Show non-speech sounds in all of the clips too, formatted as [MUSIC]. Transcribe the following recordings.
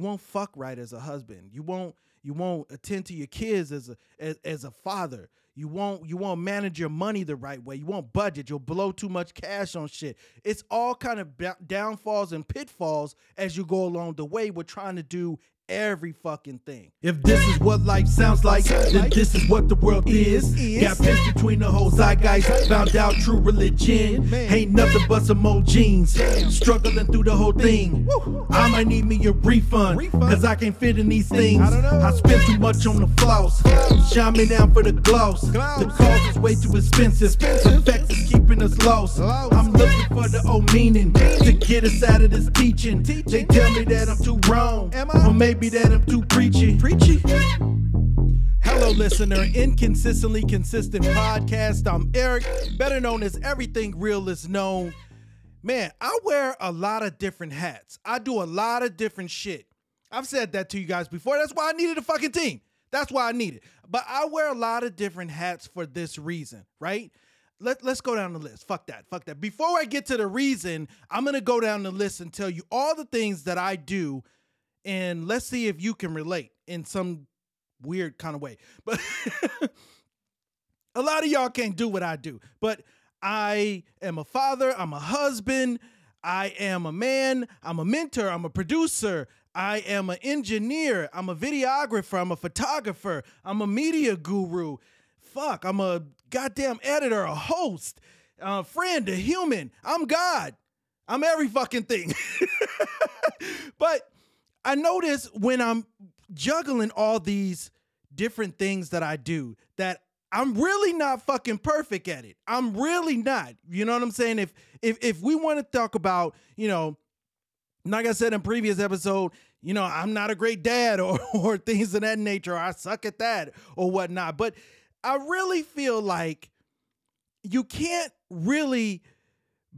You won't fuck right as a husband. You won't you won't attend to your kids as a as, as a father. You won't you won't manage your money the right way. You won't budget. You'll blow too much cash on shit. It's all kind of downfalls and pitfalls as you go along the way. We're trying to do every fucking thing. If this is what life sounds like, then this is what the world is. Got pissed between the whole zeitgeist, found out true religion. Ain't nothing but some old jeans, struggling through the whole thing. I might need me a refund, cause I can't fit in these things. I spend too much on the floss, shine me down for the gloss. The cost is way too expensive, the facts is keeping us lost. I'm looking for the old meaning to get us out of this teaching. They tell me that I'm too wrong, or maybe be that I'm too preachy. Preachy. Hello, listener. Inconsistently Consistent Podcast. I'm Eric, better known as Everything Real is Known. Man, I wear a lot of different hats. I do a lot of different shit. I've said that to you guys before. That's why I needed a fucking team. That's why I need it. But I wear a lot of different hats for this reason, right? Let, let's go down the list. Fuck that. Fuck that. Before I get to the reason, I'm going to go down the list and tell you all the things that I do and let's see if you can relate in some weird kind of way. [LAUGHS] But a lot of y'all can't do what I do. But I am a father, I'm a husband, I am a man, I'm a mentor, I'm a producer, I am an engineer, I'm a videographer, I'm a photographer, I'm a media guru. Fuck, I'm a goddamn editor, a host, a friend, a human. I'm God. I'm every fucking thing. [LAUGHS] but I notice when I'm juggling all these different things that I do that I'm really not fucking perfect at it. I'm really not. You know what I'm saying? If if if we want to talk about, you know, like I said in previous episode, you know, I'm not a great dad [LAUGHS] or or things of that nature, or I suck at that or whatnot. But I really feel like you can't really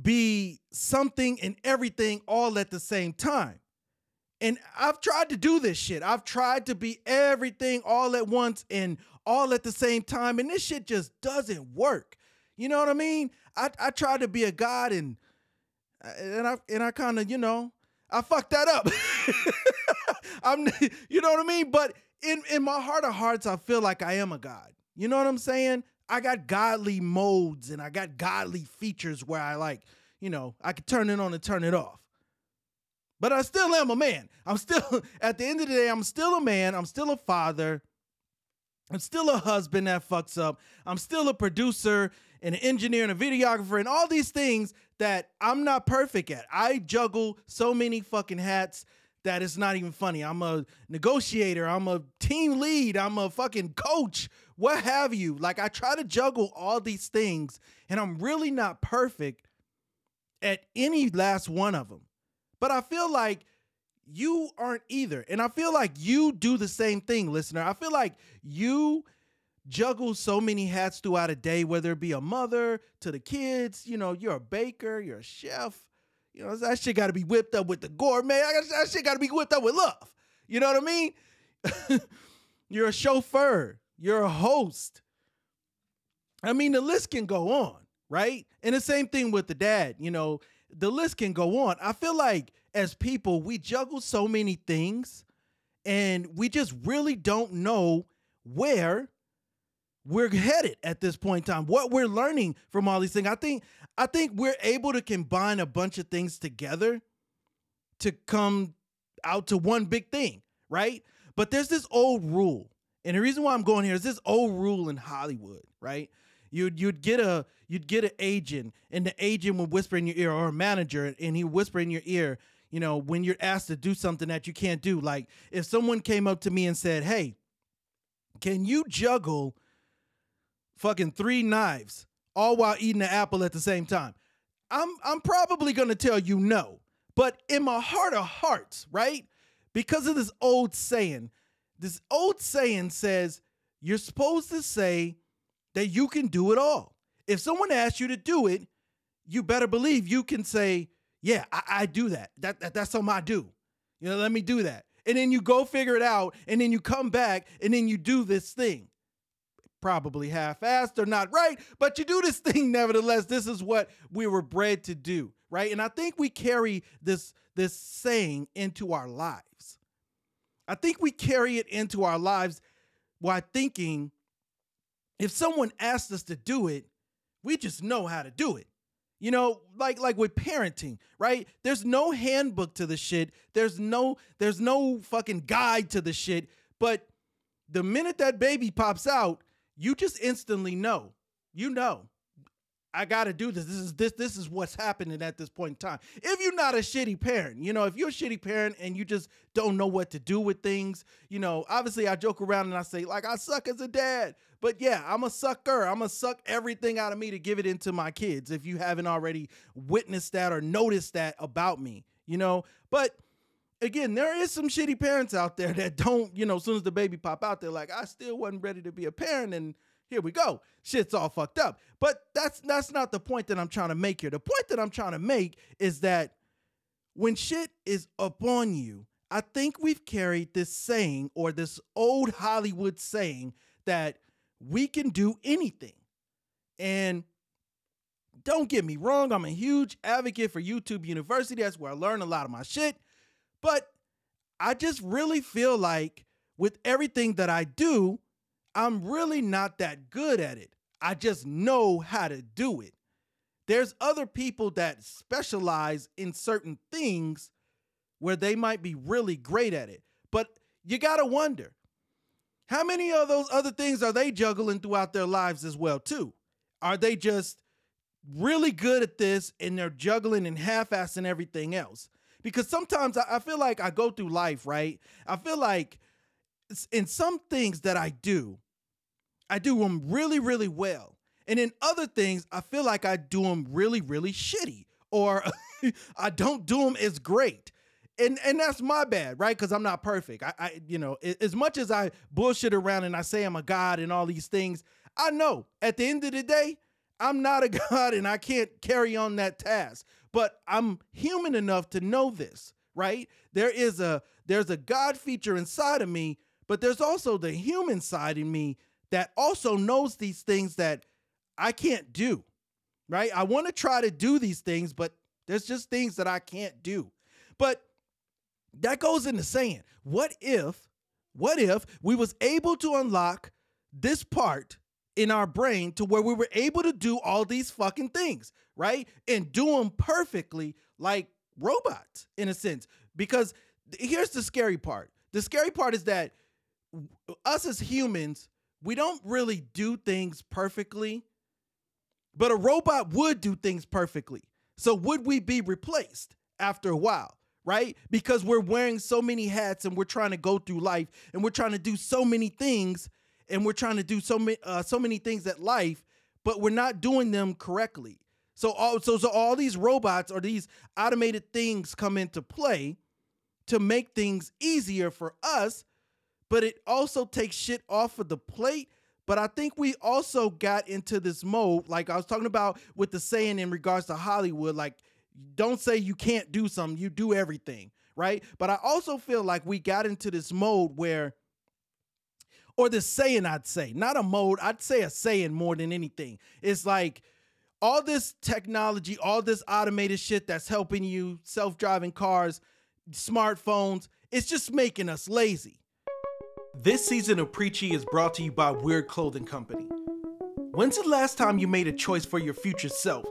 be something and everything all at the same time. And I've tried to do this shit. I've tried to be everything all at once and all at the same time. And this shit just doesn't work. You know what I mean? I, I tried to be a god and and I and I kind of, you know, I fucked that up. [LAUGHS] I'm you know what I mean? But in, in my heart of hearts, I feel like I am a god. You know what I'm saying? I got godly modes and I got godly features where I like, you know, I could turn it on and turn it off. But I still am a man. I'm still, [LAUGHS] at the end of the day, I'm still a man. I'm still a father. I'm still a husband that fucks up. I'm still a producer and an engineer and a videographer and all these things that I'm not perfect at. I juggle so many fucking hats that it's not even funny. I'm a negotiator, I'm a team lead, I'm a fucking coach, what have you. Like I try to juggle all these things and I'm really not perfect at any last one of them. But I feel like you aren't either. And I feel like you do the same thing, listener. I feel like you juggle so many hats throughout a day, whether it be a mother to the kids, you know, you're a baker, you're a chef. You know, that shit got to be whipped up with the gourmet. That shit got to be whipped up with love. You know what I mean? [LAUGHS] you're a chauffeur. You're a host. I mean, the list can go on, right? And the same thing with the dad. You know, the list can go on. I feel like as people, we juggle so many things and we just really don't know where we're headed at this point in time. What we're learning from all these things. I think I think we're able to combine a bunch of things together to come out to one big thing, right? But there's this old rule. And the reason why I'm going here is this old rule in Hollywood, right? You'd you'd get a you'd get an agent, and the agent would whisper in your ear, or a manager, and he whisper in your ear. You know, when you're asked to do something that you can't do, like if someone came up to me and said, "Hey, can you juggle fucking three knives all while eating an apple at the same time?" I'm I'm probably gonna tell you no. But in my heart of hearts, right? Because of this old saying, this old saying says you're supposed to say that you can do it all. If someone asks you to do it, you better believe you can say, "Yeah, I, I do that. That, that. That's something I do. You know, let me do that." And then you go figure it out, and then you come back, and then you do this thing. Probably half-assed or not right, but you do this [LAUGHS] thing nevertheless. This is what we were bred to do, right? And I think we carry this this saying into our lives. I think we carry it into our lives while thinking if someone asked us to do it, we just know how to do it. You know, like like with parenting, right? There's no handbook to the shit. There's no there's no fucking guide to the shit, but the minute that baby pops out, you just instantly know. You know. I got to do this. This is this this is what's happening at this point in time. If you're not a shitty parent, you know, if you're a shitty parent and you just don't know what to do with things, you know, obviously I joke around and I say like I suck as a dad. But yeah, I'm a sucker. I'm gonna suck everything out of me to give it into my kids if you haven't already witnessed that or noticed that about me, you know? But again, there is some shitty parents out there that don't, you know, as soon as the baby pop out, they're like, I still wasn't ready to be a parent and here we go. Shit's all fucked up. But that's that's not the point that I'm trying to make here. The point that I'm trying to make is that when shit is upon you, I think we've carried this saying or this old Hollywood saying that we can do anything. And don't get me wrong, I'm a huge advocate for YouTube University. That's where I learn a lot of my shit. But I just really feel like with everything that I do, I'm really not that good at it. I just know how to do it. There's other people that specialize in certain things where they might be really great at it. But you got to wonder how many of those other things are they juggling throughout their lives as well too? Are they just really good at this and they're juggling and half-assing everything else? Because sometimes I feel like I go through life, right? I feel like in some things that I do, I do them really, really well. And in other things, I feel like I do them really, really shitty or [LAUGHS] I don't do them as great. And and that's my bad, right? Because I'm not perfect. I, I, you know, as much as I bullshit around and I say I'm a god and all these things, I know at the end of the day, I'm not a [LAUGHS] god and I can't carry on that task. But I'm human enough to know this, right? There is a there's a god feature inside of me, but there's also the human side in me that also knows these things that I can't do, right? I want to try to do these things, but there's just things that I can't do. But that goes into saying, what if, what if we was able to unlock this part in our brain to where we were able to do all these fucking things, right? And do them perfectly like robots in a sense. Because here's the scary part. The scary part is that us as humans, we don't really do things perfectly, but a robot would do things perfectly. So would we be replaced after a while? Right? Because we're wearing so many hats and we're trying to go through life and we're trying to do so many things and we're trying to do so many uh, so many things at life, but we're not doing them correctly. So all so, so all these robots or these automated things come into play to make things easier for us but it also takes shit off of the plate. But I think we also got into this mode, like I was talking about with the saying in regards to Hollywood, like, don't say you can't do something, you do everything, right? But I also feel like we got into this mode where, or this saying, I'd say, not a mode, I'd say a saying more than anything. It's like, all this technology, all this automated shit that's helping you, self driving cars, smartphones, it's just making us lazy. This season of Preachy is brought to you by Weird Clothing Company. When's the last time you made a choice for your future self?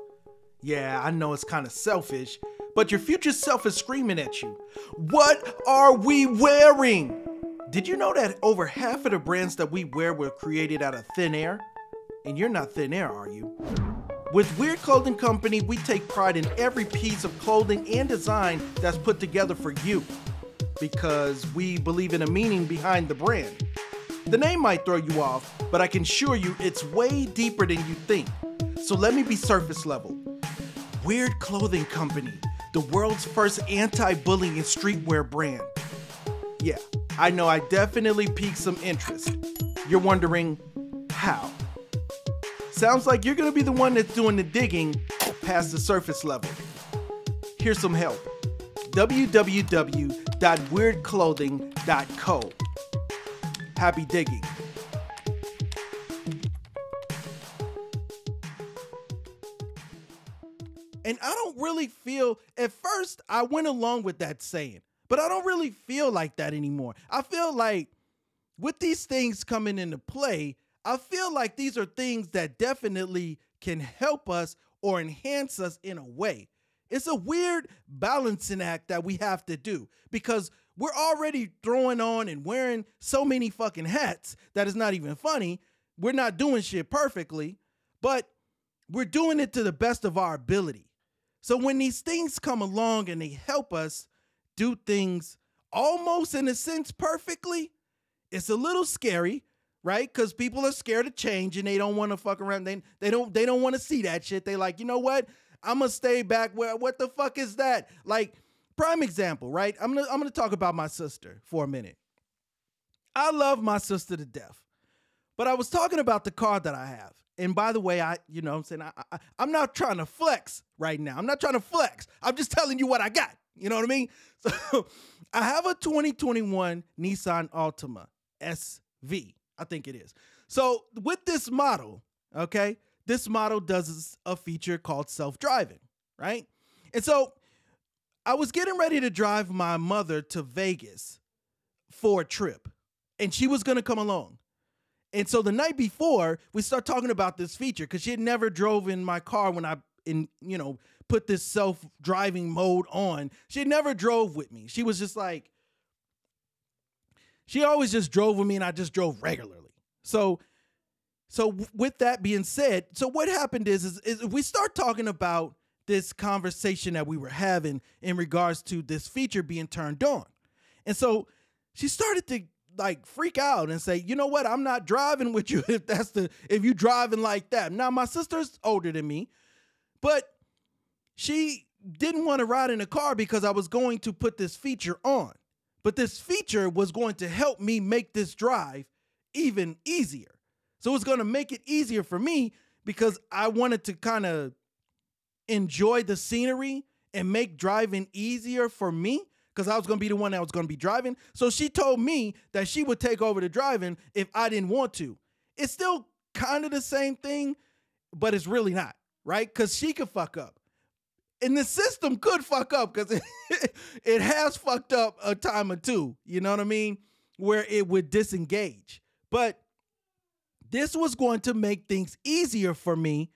Yeah, I know it's kind of selfish, but your future self is screaming at you. What are we wearing? Did you know that over half of the brands that we wear were created out of thin air? And you're not thin air, are you? With Weird Clothing Company, we take pride in every piece of clothing and design that's put together for you because we believe in a meaning behind the brand. The name might throw you off, but I can assure you it's way deeper than you think. So let me be surface level. Weird Clothing Company, the world's first anti bullying and streetwear brand. Yeah, I know I definitely piqued some interest. You're wondering, how? Sounds like you're gonna be the one that's doing the digging past the surface level. Here's some help www.weirdclothing.co. Happy digging. And I don't really feel, at first, I went along with that saying. But I don't really feel like that anymore. I feel like with these things coming into play, I feel like these are things that definitely can help us or enhance us in a way. It's a weird balancing act that we have to do because we're already throwing on and wearing so many fucking hats that it's not even funny. We're not doing shit perfectly, but we're doing it to the best of our ability. So when these things come along and they help us do things almost in a sense perfectly, it's a little scary, right? Because people are scared of change and they don't want to fuck around. They, they don't they don't want to see that shit. They like, you know what? I'm gonna stay back where what the fuck is that? Like, prime example, right? I'm gonna I'm gonna talk about my sister for a minute. I love my sister to death. But I was talking about the car that I have. And by the way, I, you know I'm saying, I, I, I'm not trying to flex right now. I'm not trying to flex. I'm just telling you what I got. You know what I mean? [LAUGHS] So I have a 2021 Nissan Altima SV, I think it is. So with this model, okay, this model does a feature called self-driving, right? And so I was getting ready to drive my mother to Vegas for a trip, and she was gonna come along. And so the night before, we start talking about this feature because she had never drove in my car when I in you know put this self-driving mode on. She never drove with me. She was just like she always just drove with me and I just drove regularly. So so with that being said, so what happened is, is, is we start talking about this conversation that we were having in regards to this feature being turned on. And so she started to like freak out and say, "You know what? I'm not driving with you [LAUGHS] if that's the if you driving like that." Now my sister's older than me, but she didn't want to ride in a car because I was going to put this feature on. But this feature was going to help me make this drive even easier. So it's going to make it easier for me because I wanted to kind of enjoy the scenery and make driving easier for me because I was going to be the one that was going to be driving. So she told me that she would take over the driving if I didn't want to. It's still kind of the same thing, but it's really not, right? Because she could fuck up. And the system could fuck up because it, [LAUGHS] it has fucked up a time or two, you know what I mean? Where it would disengage. But this was going to make things easier for me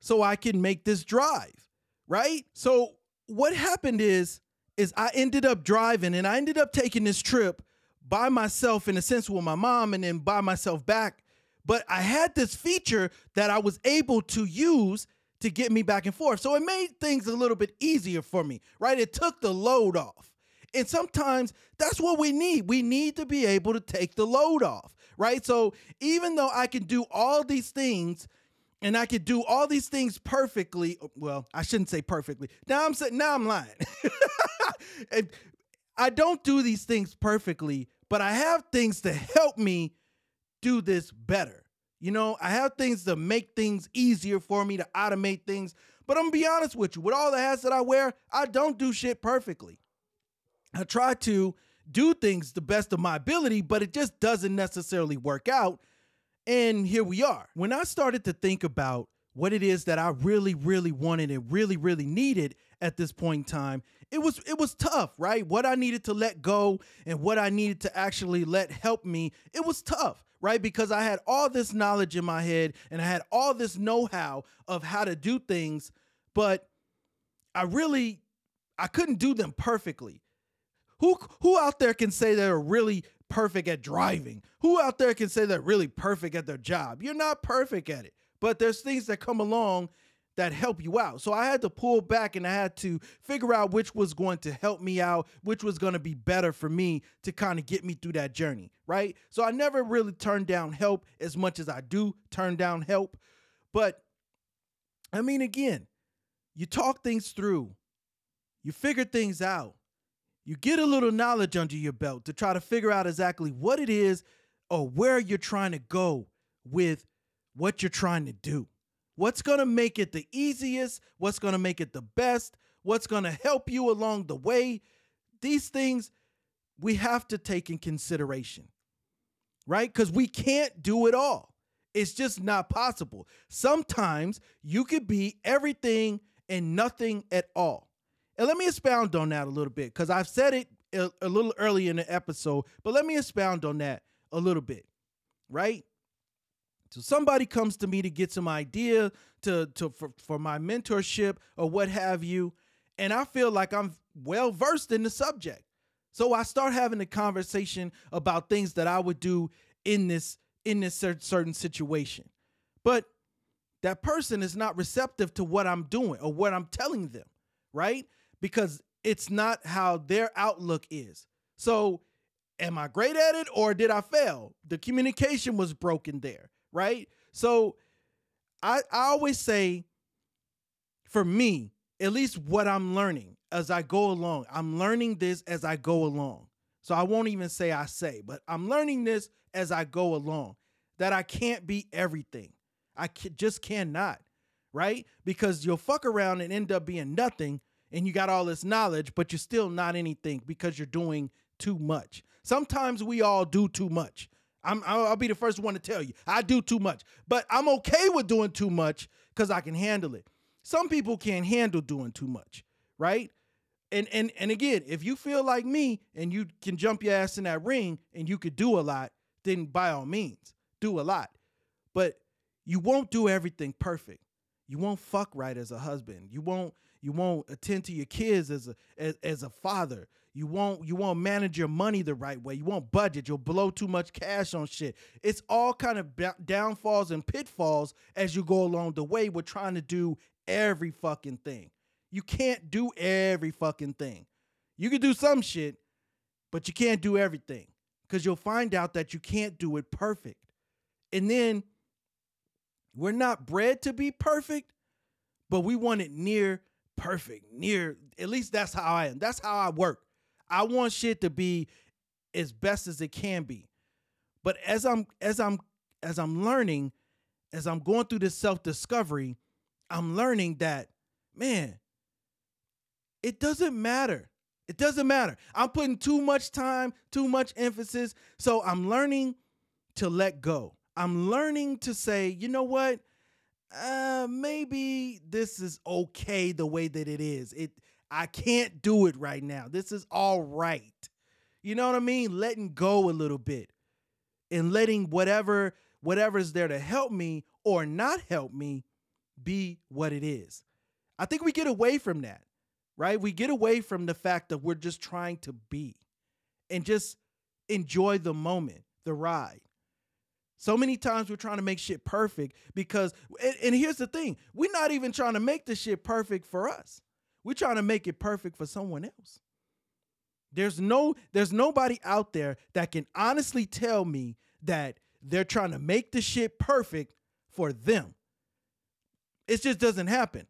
so I can make this drive, right? So what happened is is I ended up driving and I ended up taking this trip by myself in a sense with my mom and then by myself back. But I had this feature that I was able to use to get me back and forth. So it made things a little bit easier for me, right? It took the load off. And sometimes that's what we need. We need to be able to take the load off right? So even though I can do all these things and I can do all these things perfectly, well, I shouldn't say perfectly. Now I'm saying now I'm lying. [LAUGHS] I don't do these things perfectly, but I have things to help me do this better. You know, I have things to make things easier for me to automate things. But I'm gonna be honest with you, with all the hats that I wear, I don't do shit perfectly. I try to do things the best of my ability, but it just doesn't necessarily work out. And here we are. When I started to think about what it is that I really, really wanted and really, really needed at this point in time, it was it was tough, right? What I needed to let go and what I needed to actually let help me, it was tough, right? Because I had all this knowledge in my head and I had all this know-how of how to do things, but I really I couldn't do them perfectly. Who who out there can say they're really perfect at driving? Who out there can say they're really perfect at their job? You're not perfect at it, but there's things that come along that help you out. So I had to pull back and I had to figure out which was going to help me out, which was going to be better for me to kind of get me through that journey, right? So I never really turned down help as much as I do turn down help. But I mean, again, you talk things through, you figure things out, you get a little knowledge under your belt to try to figure out exactly what it is or where you're trying to go with what you're trying to do. What's going to make it the easiest? What's going to make it the best? What's going to help you along the way? These things we have to take in consideration, right? Because we can't do it all. It's just not possible. Sometimes you could be everything and nothing at all. And let me expound on that a little bit because I've said it a, little early in the episode, but let me expound on that a little bit, right? So somebody comes to me to get some idea to to for, for my mentorship or what have you, and I feel like I'm well versed in the subject. So I start having a conversation about things that I would do in this in this certain situation. But that person is not receptive to what I'm doing or what I'm telling them, right? Because it's not how their outlook is. So am I great at it or did I fail? The communication was broken there right? So I I always say for me, at least what I'm learning as I go along, I'm learning this as I go along. So I won't even say I say, but I'm learning this as I go along that I can't be everything. I just cannot, right? Because you'll fuck around and end up being nothing and you got all this knowledge, but you're still not anything because you're doing too much. Sometimes we all do too much. I'm I'll be the first one to tell you. I do too much. But I'm okay with doing too much cuz I can handle it. Some people can't handle doing too much, right? And and and again, if you feel like me and you can jump your ass in that ring and you could do a lot, then by all means, do a lot. But you won't do everything perfect. You won't fuck right as a husband. You won't you won't attend to your kids as a as, as a father. You won't you won't manage your money the right way. You won't budget. You'll blow too much cash on shit. It's all kind of downfalls and pitfalls as you go along the way. We're trying to do every fucking thing. You can't do every fucking thing. You can do some shit, but you can't do everything because you'll find out that you can't do it perfect. And then we're not bred to be perfect, but we want it near perfect, near at least that's how I am. That's how I work. I want shit to be as best as it can be. But as I'm as I'm as I'm learning, as I'm going through this self-discovery, I'm learning that man, it doesn't matter. It doesn't matter. I'm putting too much time, too much emphasis. So I'm learning to let go. I'm learning to say, you know what? Uh, maybe this is okay the way that it is. It I can't do it right now. This is all right. You know what I mean? Letting go a little bit and letting whatever whatever's there to help me or not help me be what it is. I think we get away from that, right? We get away from the fact that we're just trying to be and just enjoy the moment, the ride. So many times we're trying to make shit perfect because, and, and here's the thing we're not even trying to make the shit perfect for us. We're trying to make it perfect for someone else. There's no there's nobody out there that can honestly tell me that they're trying to make the shit perfect for them. It just doesn't happen.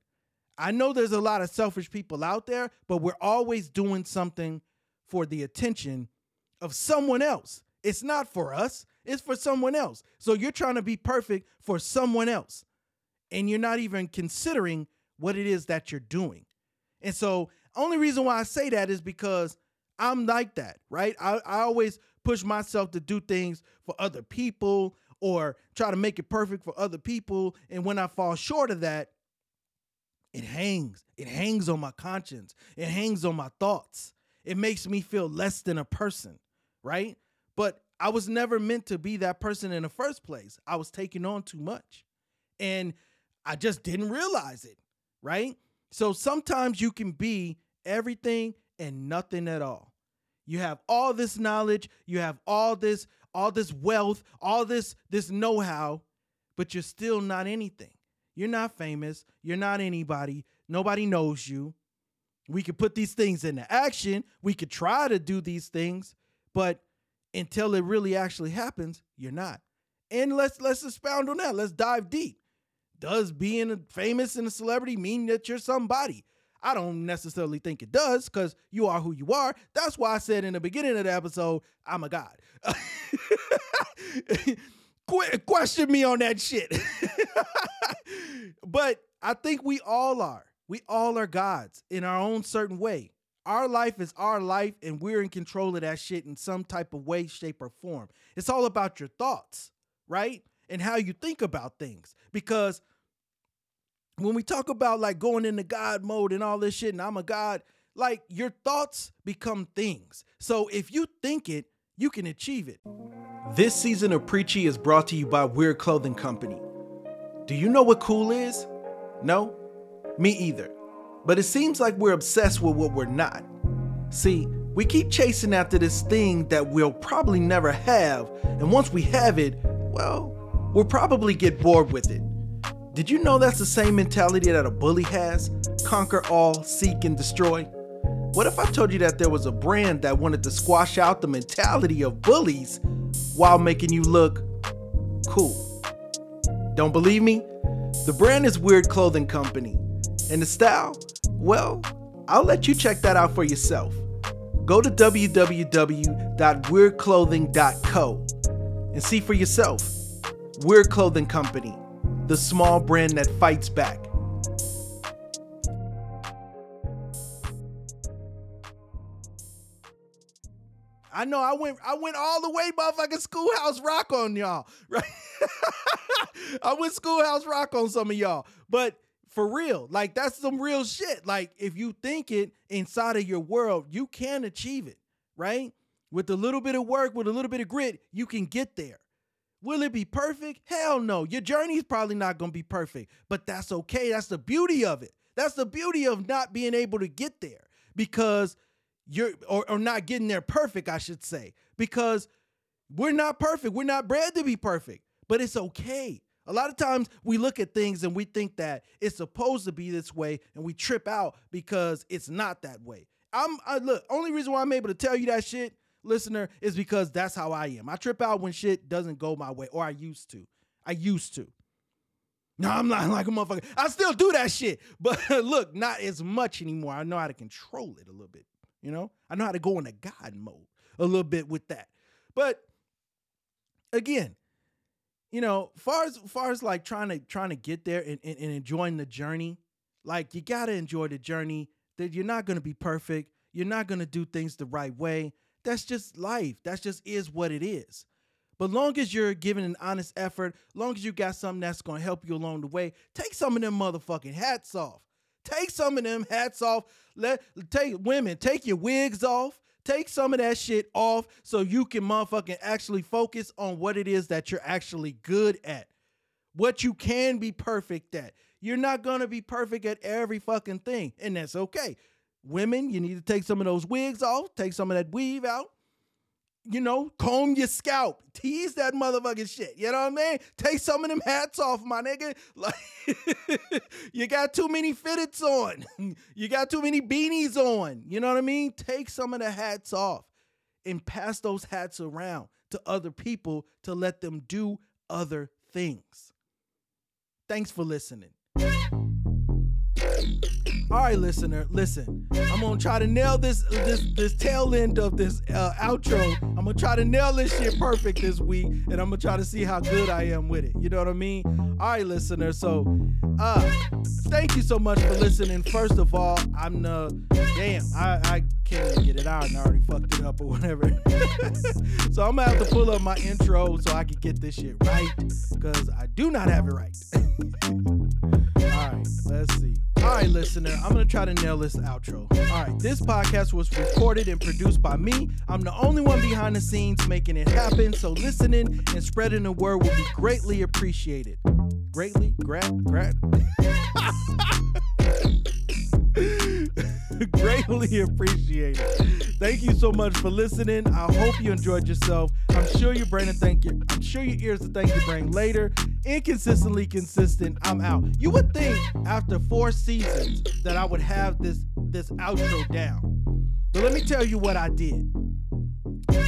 I know there's a lot of selfish people out there, but we're always doing something for the attention of someone else. It's not for us, it's for someone else. So you're trying to be perfect for someone else. And you're not even considering what it is that you're doing. And so, only reason why I say that is because I'm like that, right? I, I always push myself to do things for other people or try to make it perfect for other people. And when I fall short of that, it hangs. It hangs on my conscience. It hangs on my thoughts. It makes me feel less than a person, right? But I was never meant to be that person in the first place. I was taking on too much. And I just didn't realize it, right? So sometimes you can be everything and nothing at all. You have all this knowledge, you have all this all this wealth, all this this know-how, but you're still not anything. You're not famous, you're not anybody, nobody knows you. We could put these things into action, we could try to do these things, but until it really actually happens, you're not. And let's let's expound on that. Let's dive deep does being famous and a celebrity mean that you're somebody? I don't necessarily think it does because you are who you are. That's why I said in the beginning of the episode, I'm a god. [LAUGHS] Qu- question me on that shit. [LAUGHS] but I think we all are. We all are gods in our own certain way. Our life is our life, and we're in control of that shit in some type of way, shape, or form. It's all about your thoughts, right? And how you think about things. Because when we talk about like going into God mode and all this shit, and I'm a God, like your thoughts become things. So if you think it, you can achieve it. This season of Preachy is brought to you by Weird Clothing Company. Do you know what cool is? No? Me either. But it seems like we're obsessed with what we're not. See, we keep chasing after this thing that we'll probably never have, and once we have it, well, we'll probably get bored with it. Did you know that's the same mentality that a bully has? Conquer all, seek, and destroy? What if I told you that there was a brand that wanted to squash out the mentality of bullies while making you look cool? Don't believe me? The brand is Weird Clothing Company. And the style? Well, I'll let you check that out for yourself. Go to www.weirdclothing.co and see for yourself. Weird Clothing Company, the small brand that fights back. I know I went I went all the way motherfucking schoolhouse rock on y'all, [LAUGHS] right? I went schoolhouse rock on some of y'all. But for real, like that's some real shit. Like if you think it inside of your world, you can achieve it, right? With a little bit of work, with a little bit of grit, you can get there. Will it be perfect? Hell no. Your journey is probably not going to be perfect, but that's okay. That's the beauty of it. That's the beauty of not being able to get there because you're or, or not getting there perfect, I should say, because we're not perfect. We're not bred to be perfect, but it's okay. A lot of times we look at things and we think that it's supposed to be this way and we trip out because it's not that way. I'm I, look, only reason why I'm able to tell you that shit, listener, is because that's how I am. I trip out when shit doesn't go my way, or I used to. I used to. No, I'm not like a motherfucker. I still do that shit, [LAUGHS] but look, not as much anymore. I know how to control it a little bit. You know, I know how to go into God mode a little bit with that. But again, you know, far as far as like trying to trying to get there and, and, and enjoying the journey, like you gotta enjoy the journey. That you're not gonna be perfect. You're not gonna do things the right way. That's just life. That's just is what it is. But long as you're giving an honest effort, long as you got something that's gonna help you along the way, take some of them motherfucking hats off. Take some of them hats off. Let take women, take your wigs off. Take some of that shit off so you can motherfucking actually focus on what it is that you're actually good at. What you can be perfect at. You're not gonna be perfect at every fucking thing, and that's okay. Women, you need to take some of those wigs off, take some of that weave out, you know, comb your scalp, tease that motherfucking shit. You know what I mean? Take some of them hats off, my nigga. [LAUGHS] Like, you got too many fitteds on. [LAUGHS] You got too many beanies on. You know what I mean? Take some of the hats off and pass those hats around to other people to let them do other things. Thanks for listening. All right, listener, listen. I'm gonna try to nail this this this tail end of this uh, outro. I'm gonna try to nail this shit perfect this week, and I'm gonna try to see how good I am with it. You know what I mean? All right, listener. So, uh, thank you so much for listening. First of all, I'm the damn. I I can't get it out, and I already fucked it up or whatever. [LAUGHS] so I'm gonna have to pull up my intro so I can get this shit right, because I do not have it right. [LAUGHS] all right, let's see. All right, listener, I'm gonna try to nail this outro. All right, this podcast was recorded and produced by me. I'm the only one behind the scenes making it happen, so listening and spreading the word will be greatly appreciated. Greatly? Grat? Grat? [LAUGHS] [LAUGHS] [LAUGHS] greatly appreciate it. Thank you so much for listening. I hope you enjoyed yourself. I'm sure your brain to thank you. I'm sure your ears to thank your brain later. Inconsistently consistent. I'm out. You would think after four seasons that I would have this this outro down. But let me tell you what I did.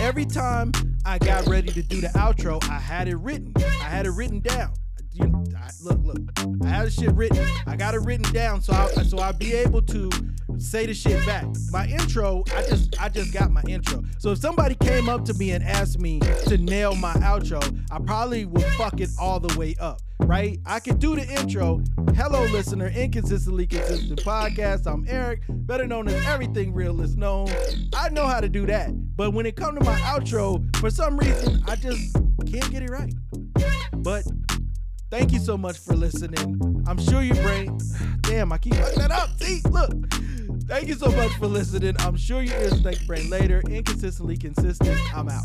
Every time I got ready to do the outro, I had it written. I had it written down you, I, look, look. I had the shit written. I got it written down, so I so I'll be able to say the shit back. My intro, I just I just got my intro. So if somebody came up to me and asked me to nail my outro, I probably would fuck it all the way up. Right? I could do the intro. Hello, listener, inconsistently consistent podcast. I'm Eric, better known as Everything Real is Known. I know how to do that, but when it comes to my outro, for some reason, I just can't get it right. But Thank you so much for listening. I'm sure your brain, damn, I keep fucking that up. See, look. Thank you so much for listening. I'm sure your ears thank brain later. Inconsistently consistent. I'm out.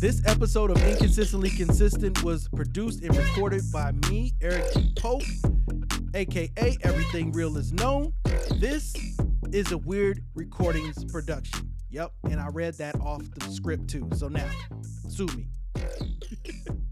This episode of Inconsistently Consistent was produced and recorded by me, Eric G. Polk, aka Everything Real is Known. This is a Weird Recordings production. Yep, and I read that off the script too. So now, sue me. [LAUGHS]